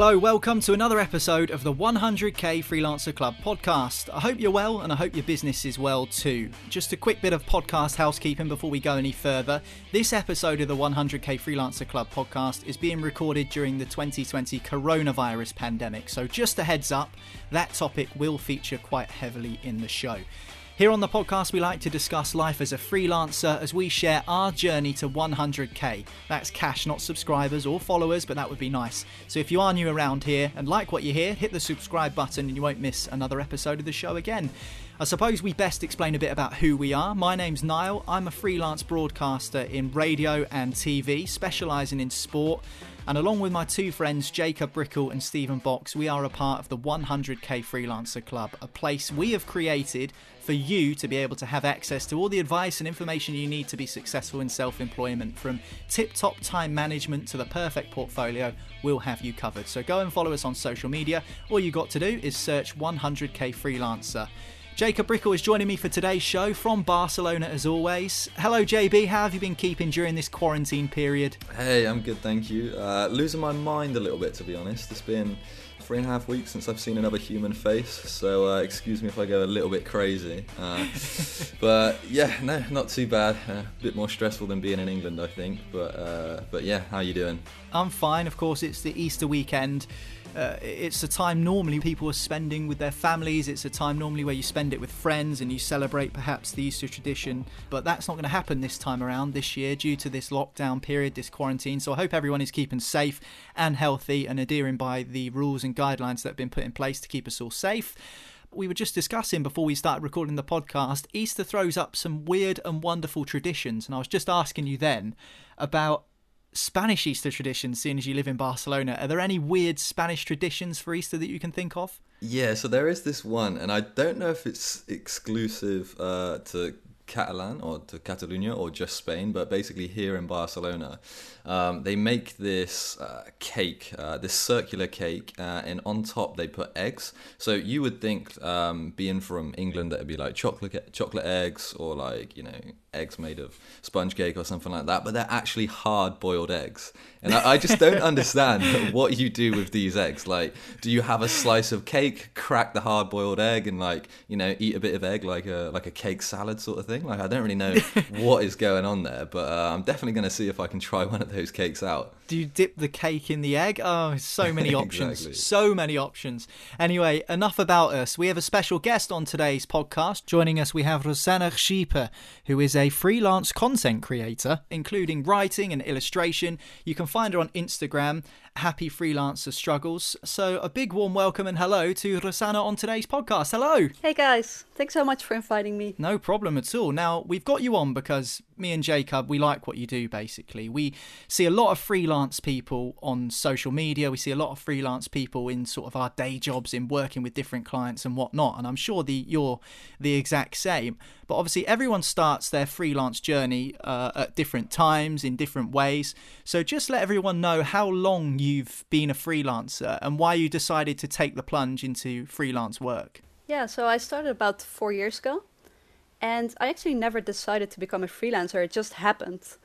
Hello, welcome to another episode of the 100k Freelancer Club podcast. I hope you're well and I hope your business is well too. Just a quick bit of podcast housekeeping before we go any further. This episode of the 100k Freelancer Club podcast is being recorded during the 2020 coronavirus pandemic, so just a heads up, that topic will feature quite heavily in the show. Here on the podcast, we like to discuss life as a freelancer as we share our journey to 100k. That's cash, not subscribers or followers, but that would be nice. So if you are new around here and like what you hear, hit the subscribe button and you won't miss another episode of the show again. I suppose we best explain a bit about who we are. My name's Niall. I'm a freelance broadcaster in radio and TV, specialising in sport. And along with my two friends, Jacob Brickle and Stephen Box, we are a part of the 100k Freelancer Club, a place we have created for you to be able to have access to all the advice and information you need to be successful in self employment. From tip top time management to the perfect portfolio, we'll have you covered. So go and follow us on social media. All you got to do is search 100k Freelancer. Jacob Brickle is joining me for today's show from Barcelona as always. Hello, JB. How have you been keeping during this quarantine period? Hey, I'm good, thank you. Uh, losing my mind a little bit, to be honest. It's been three and a half weeks since I've seen another human face, so uh, excuse me if I go a little bit crazy. Uh, but yeah, no, not too bad. Uh, a bit more stressful than being in England, I think. But uh, but yeah, how are you doing? I'm fine. Of course, it's the Easter weekend. Uh, it's a time normally people are spending with their families. It's a time normally where you spend it with friends and you celebrate perhaps the Easter tradition. But that's not going to happen this time around this year due to this lockdown period, this quarantine. So I hope everyone is keeping safe and healthy and adhering by the rules and guidelines that have been put in place to keep us all safe we were just discussing before we started recording the podcast, Easter throws up some weird and wonderful traditions. And I was just asking you then about Spanish Easter traditions, seeing as you live in Barcelona. Are there any weird Spanish traditions for Easter that you can think of? Yeah, so there is this one, and I don't know if it's exclusive uh, to Catalan or to Catalonia or just Spain, but basically here in Barcelona, um, they make this uh, cake, uh, this circular cake, uh, and on top they put eggs. So you would think, um, being from England, that it'd be like chocolate chocolate eggs or like you know eggs made of sponge cake or something like that, but they're actually hard boiled eggs. And I, I just don't understand what you do with these eggs. Like, do you have a slice of cake, crack the hard boiled egg, and like you know eat a bit of egg like a like a cake salad sort of thing? Like, I don't really know what is going on there, but uh, I'm definitely going to see if I can try one of those cakes out. Do you dip the cake in the egg? Oh, so many options. exactly. So many options. Anyway, enough about us. We have a special guest on today's podcast. Joining us, we have Rosanna Schieper, who is a freelance content creator, including writing and illustration. You can find her on Instagram, Happy Freelancer Struggles. So, a big warm welcome and hello to Rosanna on today's podcast. Hello. Hey guys, thanks so much for inviting me. No problem at all. Now, we've got you on because me and Jacob, we like what you do basically. We see a lot of freelance people on social media. We see a lot of freelance people in sort of our day jobs in working with different clients and whatnot. And I'm sure the you're the exact same. But obviously, everyone starts their freelance journey uh, at different times in different ways. So just let everyone know how long you've been a freelancer and why you decided to take the plunge into freelance work. Yeah, so I started about four years ago. And I actually never decided to become a freelancer, it just happened.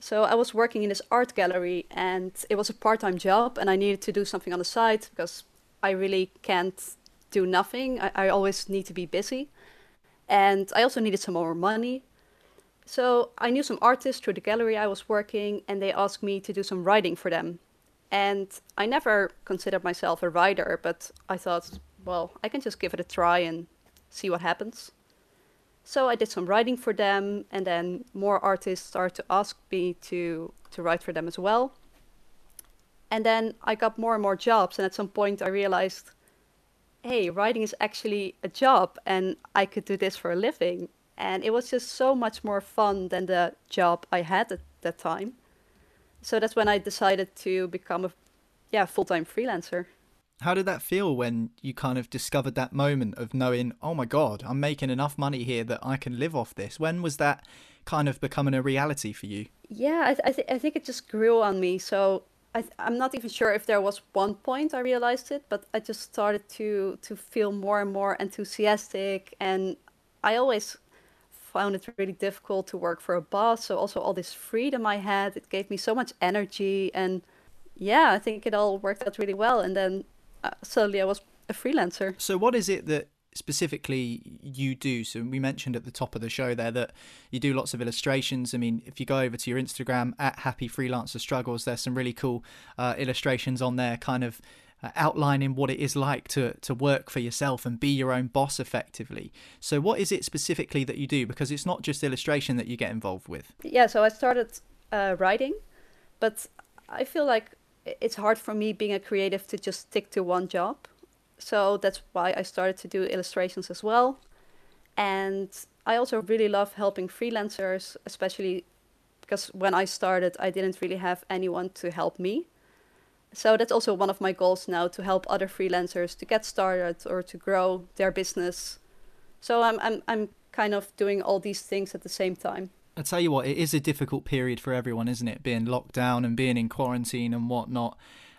So I was working in this art gallery and it was a part time job, and I needed to do something on the side because I really can't do nothing. I, I always need to be busy. And I also needed some more money. So I knew some artists through the gallery I was working, and they asked me to do some writing for them. And I never considered myself a writer, but I thought, well, I can just give it a try and see what happens. So I did some writing for them, and then more artists started to ask me to to write for them as well. And then I got more and more jobs, and at some point I realized, hey, writing is actually a job, and I could do this for a living. And it was just so much more fun than the job I had at that time. So that's when I decided to become a yeah full time freelancer. How did that feel when you kind of discovered that moment of knowing, oh my God, I'm making enough money here that I can live off this? When was that kind of becoming a reality for you? Yeah, I, th- I, th- I think it just grew on me. So I th- I'm not even sure if there was one point I realized it, but I just started to, to feel more and more enthusiastic. And I always found it really difficult to work for a boss. So also all this freedom I had, it gave me so much energy and yeah, I think it all worked out really well. And then uh, suddenly I was a freelancer. So, what is it that specifically you do? So, we mentioned at the top of the show there that you do lots of illustrations. I mean, if you go over to your Instagram at Happy Freelancer Struggles, there's some really cool uh, illustrations on there, kind of. Uh, outlining what it is like to to work for yourself and be your own boss effectively. So, what is it specifically that you do? Because it's not just illustration that you get involved with. Yeah, so I started uh, writing, but I feel like it's hard for me being a creative to just stick to one job. So that's why I started to do illustrations as well. And I also really love helping freelancers, especially because when I started, I didn't really have anyone to help me. So that's also one of my goals now to help other freelancers to get started or to grow their business. So I'm I'm I'm kind of doing all these things at the same time. I tell you what, it is a difficult period for everyone, isn't it? Being locked down and being in quarantine and whatnot,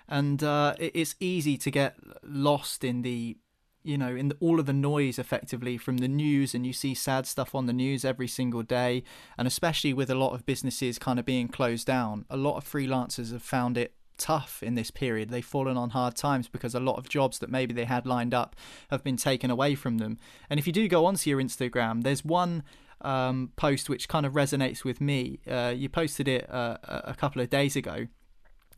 and uh, it's easy to get lost in the, you know, in the, all of the noise effectively from the news, and you see sad stuff on the news every single day, and especially with a lot of businesses kind of being closed down, a lot of freelancers have found it tough in this period. They've fallen on hard times because a lot of jobs that maybe they had lined up have been taken away from them. And if you do go onto your Instagram, there's one um, post which kind of resonates with me. Uh, you posted it uh, a couple of days ago.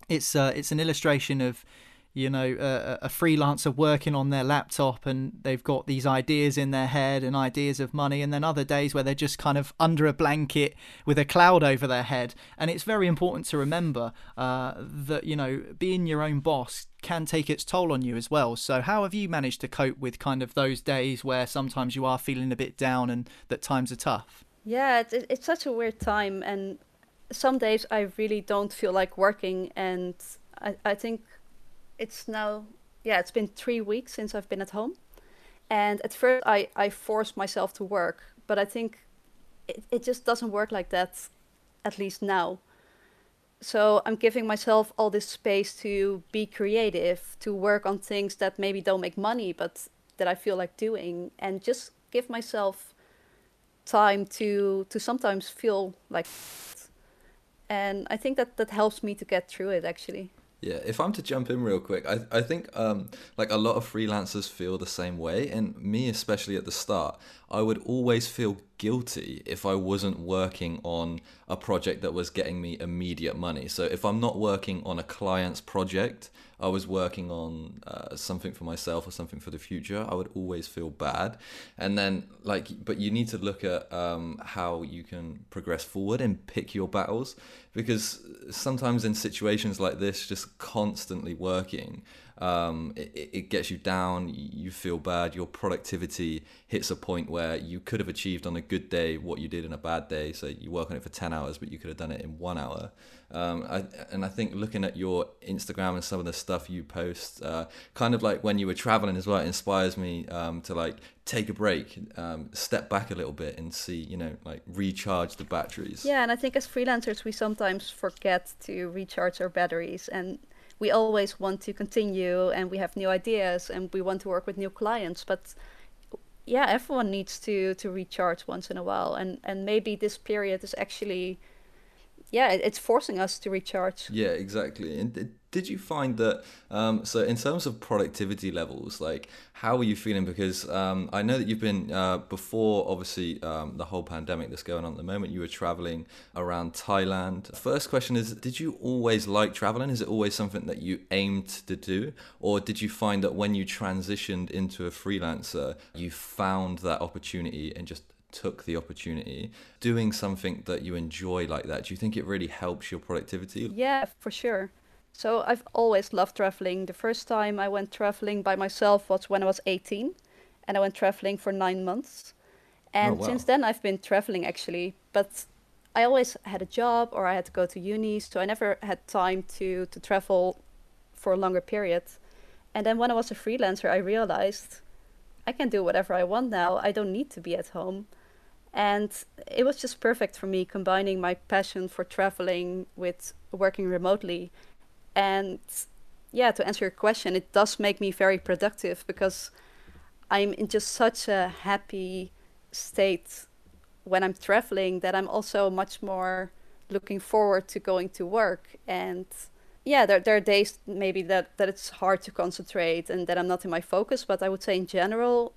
It's uh, it's an illustration of you know a, a, freelancer working on their laptop and they've got these ideas in their head and ideas of money. And then other days where they're just kind of under a blanket with a cloud over their head. And it's very important to remember uh, that you know being your own boss can take its toll on you as well. So how have you managed to cope with kind of those days where sometimes you are feeling a bit down and that times are tough? Yeah it's, it's such a weird time. And some days i really don't feel like working. And I, I think it's now yeah it's been three weeks since I've been at home, and at first I I forced myself to work, but I think it it just doesn't work like that, at least now. So I'm giving myself all this space to be creative, to work on things that maybe don't make money, but that I feel like doing, and just give myself time to to sometimes feel like and I think that that helps me to get through it actually. Yeah, if I'm to jump in real quick, I, I think um, like a lot of freelancers feel the same way, and me especially at the start, I would always feel guilty if I wasn't working on a project that was getting me immediate money. So if I'm not working on a client's project, I was working on uh, something for myself or something for the future, I would always feel bad. And then, like, but you need to look at um, how you can progress forward and pick your battles because sometimes in situations like this, just constantly working um, it, it gets you down, you feel bad, your productivity hits a point where you could have achieved on a good day what you did in a bad day. So you work on it for 10 hours, but you could have done it in one hour. Um, I, and I think looking at your Instagram and some of the stuff you post, uh, kind of like when you were traveling as well, it inspires me um, to like take a break, um, step back a little bit and see, you know, like recharge the batteries. Yeah, and I think as freelancers, we sometimes forget to recharge our batteries. And we always want to continue and we have new ideas and we want to work with new clients but yeah everyone needs to to recharge once in a while. And and maybe this period is actually yeah it's forcing us to recharge. Yeah exactly. And did you find that um, so in terms of productivity levels like how are you feeling? Because um, i know that you've been uh, before obviously um, the whole pandemic that's going on at the moment you were traveling around thailand. First question is did you always like traveling? Is it always something that you aimed to do? Or did you find that when you transitioned into a freelancer you found that opportunity and just took the opportunity doing something that you enjoy like that do you think it really helps your productivity yeah for sure so I've always loved traveling. The first time I went traveling by myself was when I was 18, and I went traveling for nine months. Oh, and oh, wow. since then, I've been traveling actually, but I always had a job or I had to go to uni, so I never had time to to travel for a longer period. And then when I was a freelancer, I realized I can do whatever I want now. I don't need to be at home. And it was just perfect for me combining my passion for traveling with working remotely and yeah, to answer your question, it does make me very productive because I'm in just such a happy state when I'm traveling that I'm also much more looking forward to going to work. And yeah, there, there are days maybe that, that it's hard to concentrate and that I'm not in my focus, but I would say in general,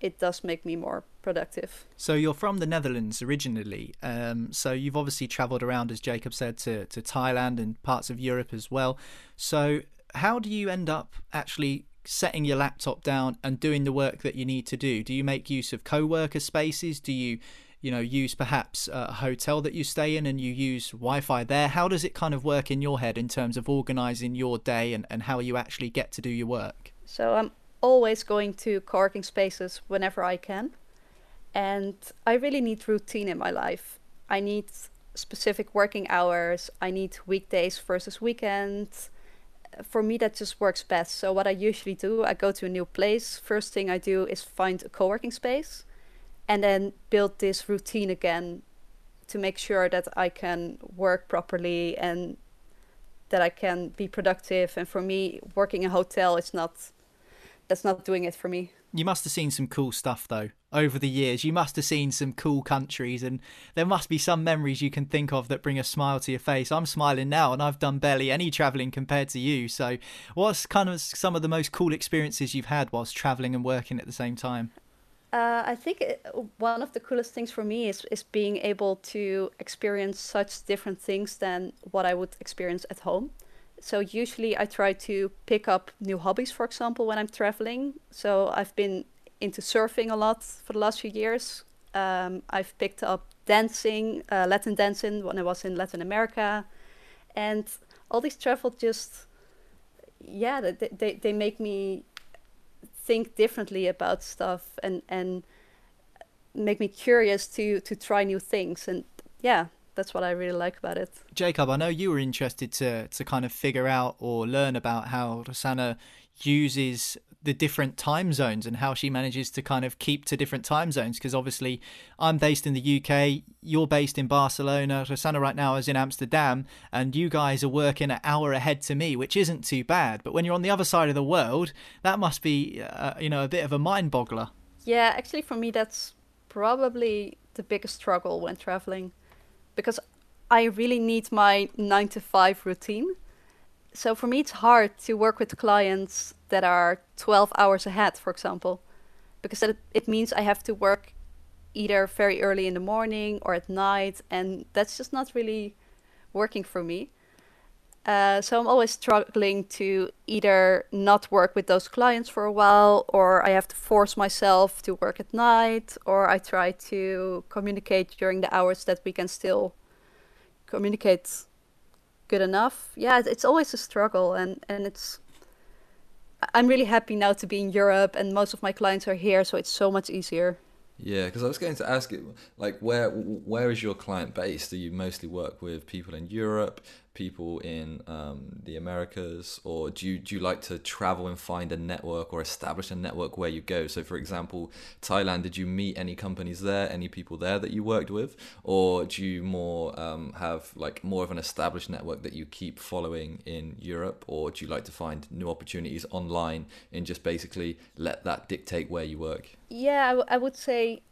it does make me more productive. So you're from the Netherlands originally. Um, so you've obviously travelled around, as Jacob said, to, to Thailand and parts of Europe as well. So how do you end up actually setting your laptop down and doing the work that you need to do? Do you make use of co-worker spaces? Do you you know use perhaps a hotel that you stay in and you use wi-fi there how does it kind of work in your head in terms of organizing your day and, and how you actually get to do your work so i'm always going to co-working spaces whenever i can and i really need routine in my life. I need specific working hours. I need weekdays versus weekends. For me that just works best. So what i usually do i go to a new place. First thing i do is find a co-working space and then build this routine again to make sure that I can work properly and that I can be productive. And for me, working in a hotel is not that's not doing it for me. You must have seen some cool stuff though over the years. You must have seen some cool countries, and there must be some memories you can think of that bring a smile to your face. I'm smiling now, and I've done barely any traveling compared to you. So, what's kind of some of the most cool experiences you've had whilst traveling and working at the same time? Uh, I think it, one of the coolest things for me is is being able to experience such different things than what I would experience at home. So usually I try to pick up new hobbies, for example, when I'm traveling. So I've been into surfing a lot for the last few years. Um, I've picked up dancing, uh, Latin dancing, when I was in Latin America, and all these travel just, yeah, they they, they make me think differently about stuff and and make me curious to to try new things and yeah that's what I really like about it. Jacob, I know you were interested to to kind of figure out or learn about how Rosanna uses the different time zones and how she manages to kind of keep to different time zones because obviously I'm based in the UK you're based in Barcelona Rosanna right now is in Amsterdam and you guys are working an hour ahead to me which isn't too bad. But when you're on the other side of the world that must be uh, you know a bit of a mind boggler. Yeah actually for me that's probably the biggest struggle when traveling because I really need my 9 to 5 routine so for me it's hard to work with clients that are 12 hours ahead for example because it, it means i have to work either very early in the morning or at night and that's just not really working for me. Uh, so i'm always struggling to either not work with those clients for a while or i have to force myself to work at night or i try to communicate during the hours that we can still communicate good enough. Yeah, it's always a struggle, and and it's. I'm really happy now to be in Europe, and most of my clients are here, so it's so much easier. Yeah, because I was going to ask it, like, where where is your client based? Do you mostly work with people in Europe? People in um, the Americas, or do you do you like to travel and find a network or establish a network where you go? So, for example, Thailand, did you meet any companies there, any people there that you worked with, or do you more um, have like more of an established network that you keep following in Europe, or do you like to find new opportunities online and just basically let that dictate where you work? Yeah, I, w- I would say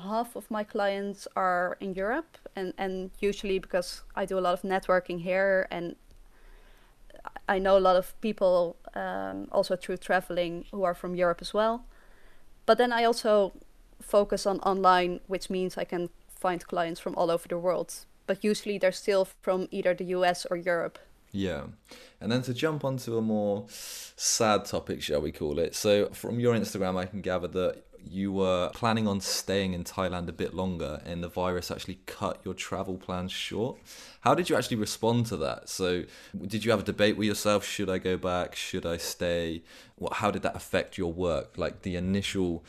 half of my clients are in Europe, and, and usually because I do a lot of networking here and I know a lot of people um, also through traveling who are from Europe as well. But then I also focus on online, which means I can find clients from all over the world. But usually they're still from either the US or Europe. Yeah. And then to jump onto a more sad topic, shall we call it? So, from your Instagram, I can gather that you were planning on staying in Thailand a bit longer and the virus actually cut your travel plans short. How did you actually respond to that? So, did you have a debate with yourself? Should I go back? Should I stay? What, how did that affect your work? Like the initial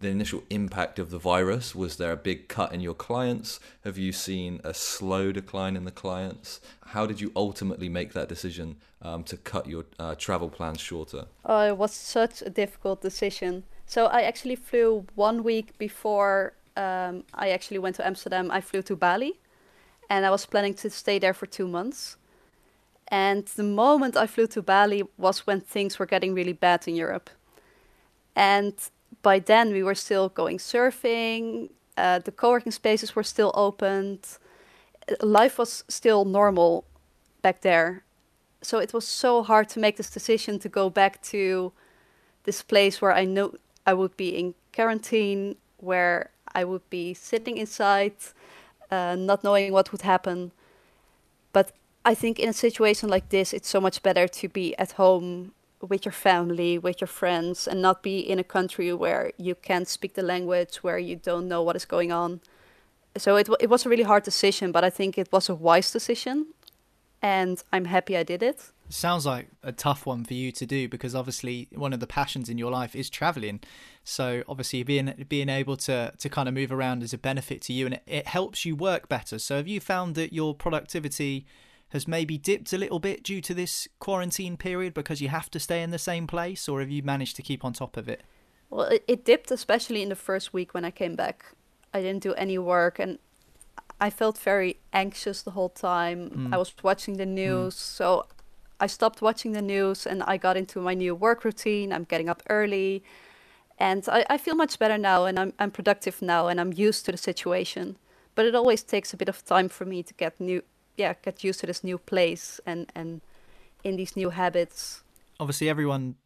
the initial impact of the virus? Was there a big cut in your clients? Have you seen a slow decline in the clients? How did you ultimately make that decision um, to cut your uh, travel plans shorter? Oh, it was such a difficult decision. So I actually flew one week before um, I actually went to Amsterdam. I flew to Bali, and I was planning to stay there for two months. And the moment I flew to Bali was when things were getting really bad in Europe. And by then we were still going surfing. Uh, the co-working spaces were still opened. Life was still normal back there. so it was so hard to make this decision to go back to this place where I know I would be in quarantine, where I would be sitting inside, uh, not knowing what would happen. But I think in a situation like this, it's so much better to be at home with your family, with your friends, and not be in a country where you can't speak the language, where you don't know what is going on. So it it was a really hard decision, but I think it was a wise decision, and I'm happy I did it. Sounds like a tough one for you to do because obviously one of the passions in your life is traveling. So obviously being being able to to kind of move around is a benefit to you and it, it helps you work better. So have you found that your productivity has maybe dipped a little bit due to this quarantine period because you have to stay in the same place, or have you managed to keep on top of it? Well, it, it dipped, especially in the first week when I came back. I didn't do any work and I felt very anxious the whole time. Mm. I was watching the mm. news, mm. so I stopped watching the news and I got into my new work routine. I'm getting up early and I, I feel much better now and I'm, I'm productive now and I'm used to the situation. But it always takes a bit of time for me to get new yeah get used to this new place and and in these new habits obviously everyone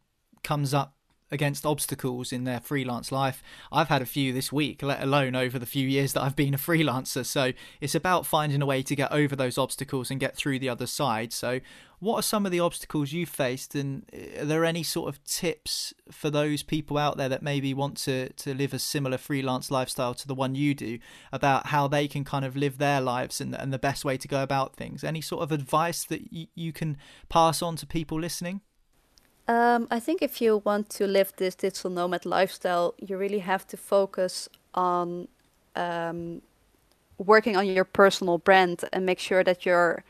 comes up against obstacles in their freelance life. I've had a few this week, let alone over the few years that I've been a freelancer. So it's about finding a way to get over those obstacles and get through the other side. So, what are some of the obstacles you've faced, and uh, are there any sort of tips for those people out there that maybe want to to live a similar freelance lifestyle to the one you do about how they can kind of live their lives and and the best way to go about things? Any sort of advice that y- you can pass on to people listening? Um, I think if you want to live this digital nomad lifestyle, you really have to focus on um, working on your personal brand and make sure that you're,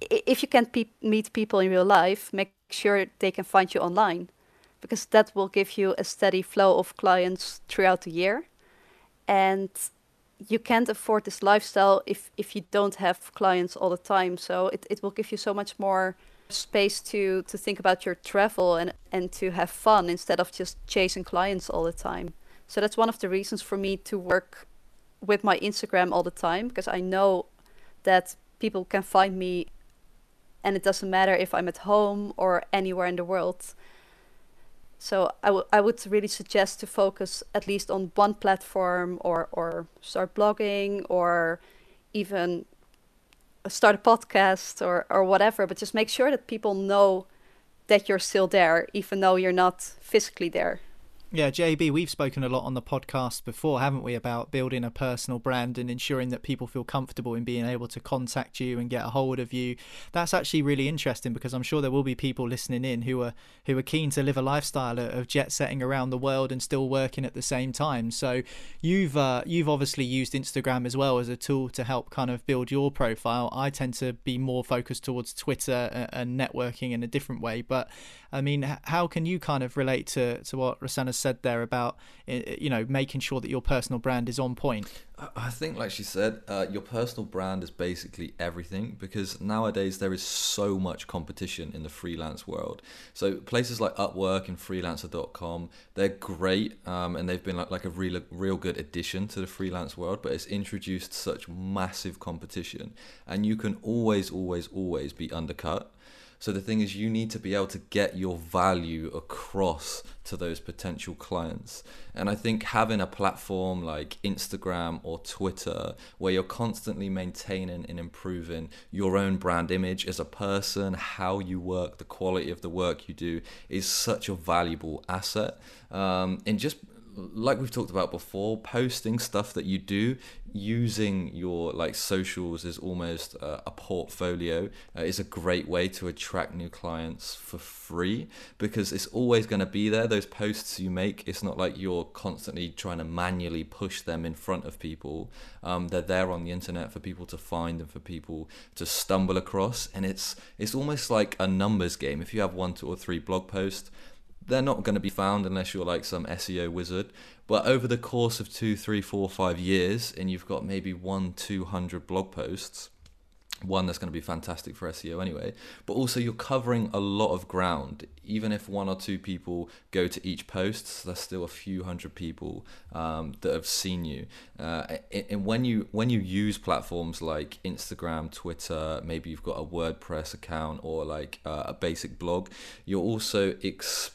if you can't pe- meet people in real life, make sure they can find you online because that will give you a steady flow of clients throughout the year. And you can't afford this lifestyle if, if you don't have clients all the time. So it, it will give you so much more space to to think about your travel and and to have fun instead of just chasing clients all the time. So that's one of the reasons for me to work with my instagram all the time because i know that people can find me and it doesn't matter if i'm at home or anywhere in the world. So I, w- I would really suggest to focus at least on one platform or or start blogging or even start a podcast or or whatever but just make sure that people know that you're still there even though you're not physically there yeah, JB, we've spoken a lot on the podcast before, haven't we, about building a personal brand and ensuring that people feel comfortable in being able to contact you and get a hold of you. That's actually really interesting because I'm sure there will be people listening in who are who are keen to live a lifestyle of jet setting around the world and still working at the same time. So you've uh, you've obviously used Instagram as well as a tool to help kind of build your profile. I tend to be more focused towards Twitter and networking in a different way, but I mean, how can you kind of relate to, to what Rosanna said there about, you know, making sure that your personal brand is on point? I think, like she said, uh, your personal brand is basically everything because nowadays there is so much competition in the freelance world. So places like Upwork and Freelancer.com, they're great um, and they've been like, like a real, real good addition to the freelance world, but it's introduced such massive competition and you can always, always, always be undercut. So the thing is, you need to be able to get your value across to those potential clients. And I think having a platform like Instagram or Twitter where you're constantly maintaining and improving your own brand image as a person, how you work, the quality of the work you do is such a valuable asset. Um, and just like we've talked about before, posting stuff that you do using your like socials is almost uh, a portfolio. Uh, is a great way to attract new clients for free because it's always going to be there. Those posts you make it's not like you're constantly trying to manually push them in front of people. Um, they're there on the internet for people to find and for people to stumble across. And it's it's almost like a numbers game. If you have one two or three blog posts they're not going to be found unless you're like some SEO wizard. But over the course of two, three, four, five years, and you've got maybe one, two hundred blog posts, one that's going to be fantastic for SEO anyway, but also you're covering a lot of ground. Even if one or two people go to each post, so there's still a few hundred people um, that have seen you. Uh, and when you when you use platforms like Instagram, Twitter, maybe you've got a WordPress account or like uh, a basic blog, you're also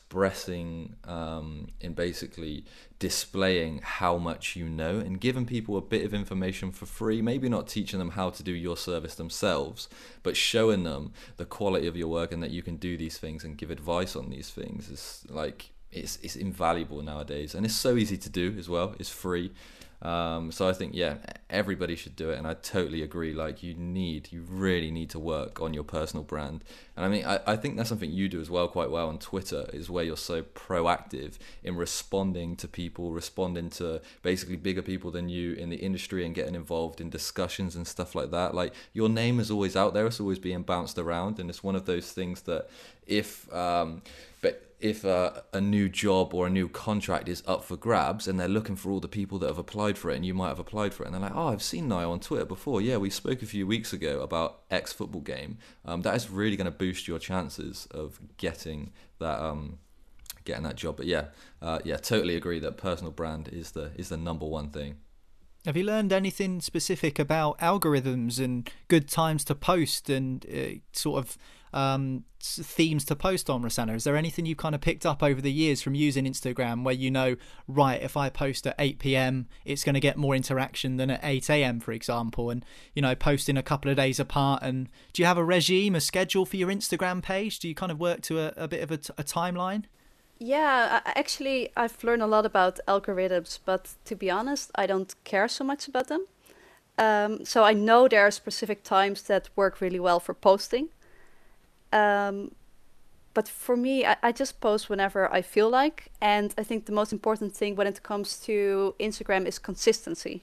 expressing um, in basically displaying how much you know and giving people a bit of information for free. Maybe not teaching them how to do your service themselves, but showing them the quality of your work and that you can do these things and give advice on these things is like it's it's invaluable nowadays and it's so easy to do as well. It's free. Um, so I think yeah, everybody should do it, and I totally agree. Like you need, you really need to work on your personal brand, and I mean, I, I think that's something you do as well quite well on Twitter, is where you're so proactive in responding to people, responding to basically bigger people than you in the industry, and getting involved in discussions and stuff like that. Like your name is always out there, it's always being bounced around, and it's one of those things that if um, but if a, a new job or a new contract is up for grabs and they're looking for all the people that have applied for it and you might have applied for it and they're like oh i've seen Niall on twitter before. Yeah we spoke a few weeks ago about x football game. Um, that is really going to boost your chances of getting that um, getting that job. But yeah uh, yeah totally agree that personal brand is the is the number one thing. Have you learned anything specific about algorithms and good times to post and uh, sort of um, themes to post on, Rosanna? Is there anything you've kind of picked up over the years from using Instagram where you know, right, if I post at 8 p.m., it's going to get more interaction than at 8 a.m., for example, and, you know, posting a couple of days apart? And do you have a regime, a schedule for your Instagram page? Do you kind of work to a, a bit of a, t- a timeline? Yeah, actually, I've learned a lot about algorithms, but to be honest, I don't care so much about them. Um, so I know there are specific times that work really well for posting. Um, but for me, I, I, just post whenever I feel like. And I think the most important thing when it comes to Instagram is consistency.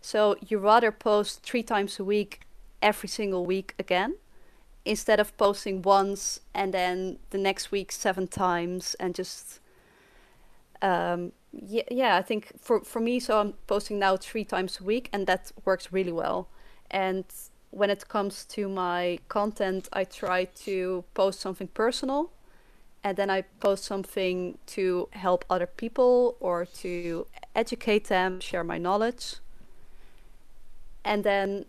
So you rather post three times a week, every single week again, instead of posting once and then the next week seven times and just. Um, yeah, yeah, I think for, for me, so I'm posting now three times a week, and that works really well. And when it comes to my content, I try to post something personal and then I post something to help other people or to educate them, share my knowledge. And then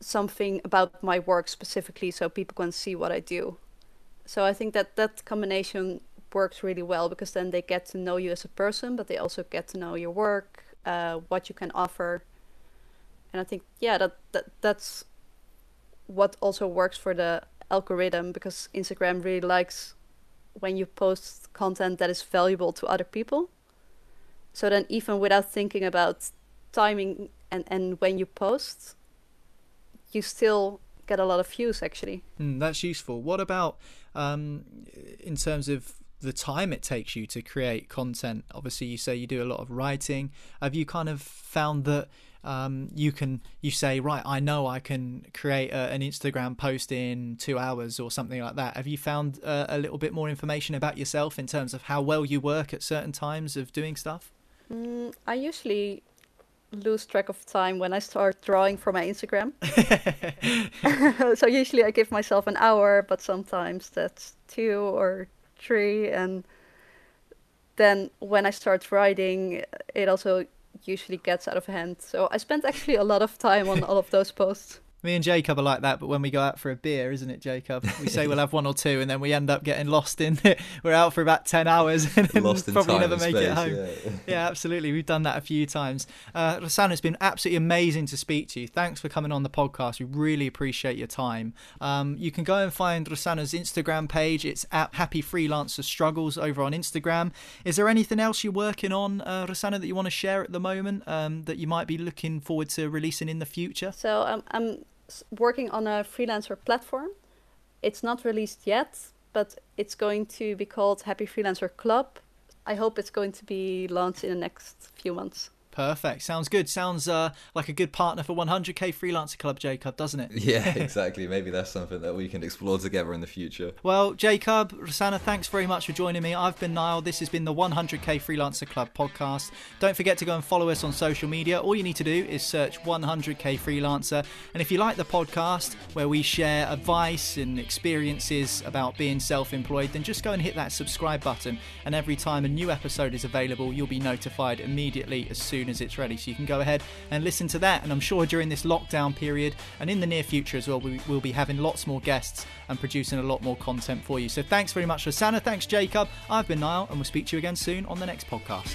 something about my work specifically so people can see what I do. So I think that that combination works really well because then they get to know you as a person, but they also get to know your work, uh, what you can offer and I think yeah that, that that's what also works for the algorithm because Instagram really likes when you post content that is valuable to other people. So then even without thinking about timing and, and when you post, you still get a lot of views actually. Mm, that's useful. What about um, in terms of the time it takes you to create content? Obviously, you say you do a lot of writing. Have you kind of found that um, you can you say right i know i can create a, an instagram post in two hours or something like that. Have you found uh, a little bit more information about yourself in terms of how well you work at certain times of doing stuff? Mm, i usually lose track of time when i start drawing for my instagram. So usually i give myself an hour but sometimes that's two or three and then when i start writing it also usually gets out of hand. So I spent actually a lot of time on all of those posts. Me and Jacob are like that, but when we go out for a beer, isn't it, Jacob? We say we'll have one or two, and then we end up getting lost in it. We're out for about ten hours and probably never make space, it home. Yeah. yeah. absolutely. We've done that a few times. Uh, Rosanna, it's been absolutely amazing to speak to you. Thanks for coming on the podcast. We really appreciate your time. Um, you can go and find Rosanna's Instagram page. It's at Happy Freelancer Struggles over on Instagram. Is there anything else you're working on, uh, Rosanna, that you want to share at the moment um, that you might be looking forward to releasing in the future? So um, I'm working on a freelancer platform. It's not released yet, but it's going to be called Happy Freelancer Club. I hope it's going to be launched in the next few months. Perfect. Sounds good. Sounds uh, like a good partner for 100k Freelancer Club, Jacob, doesn't it? Yeah, exactly. Maybe that's something that we can explore together in the future. Well, Jacob, Rosanna, thanks very much for joining me. I've been Niall. This has been the 100k Freelancer Club podcast. Don't forget to go and follow us on social media. All you need to do is search 100k Freelancer. And if you like the podcast where we share advice and experiences about being self employed, then just go and hit that subscribe button. And every time a new episode is available, you'll be notified immediately as soon as it's ready. So you can go ahead and listen to that. And I'm sure during this lockdown period and in the near future as well, we will be having lots more guests and producing a lot more content for you. So thanks very much, Rosanna. Thanks, Jacob. I've been Niall, and we'll speak to you again soon on the next podcast.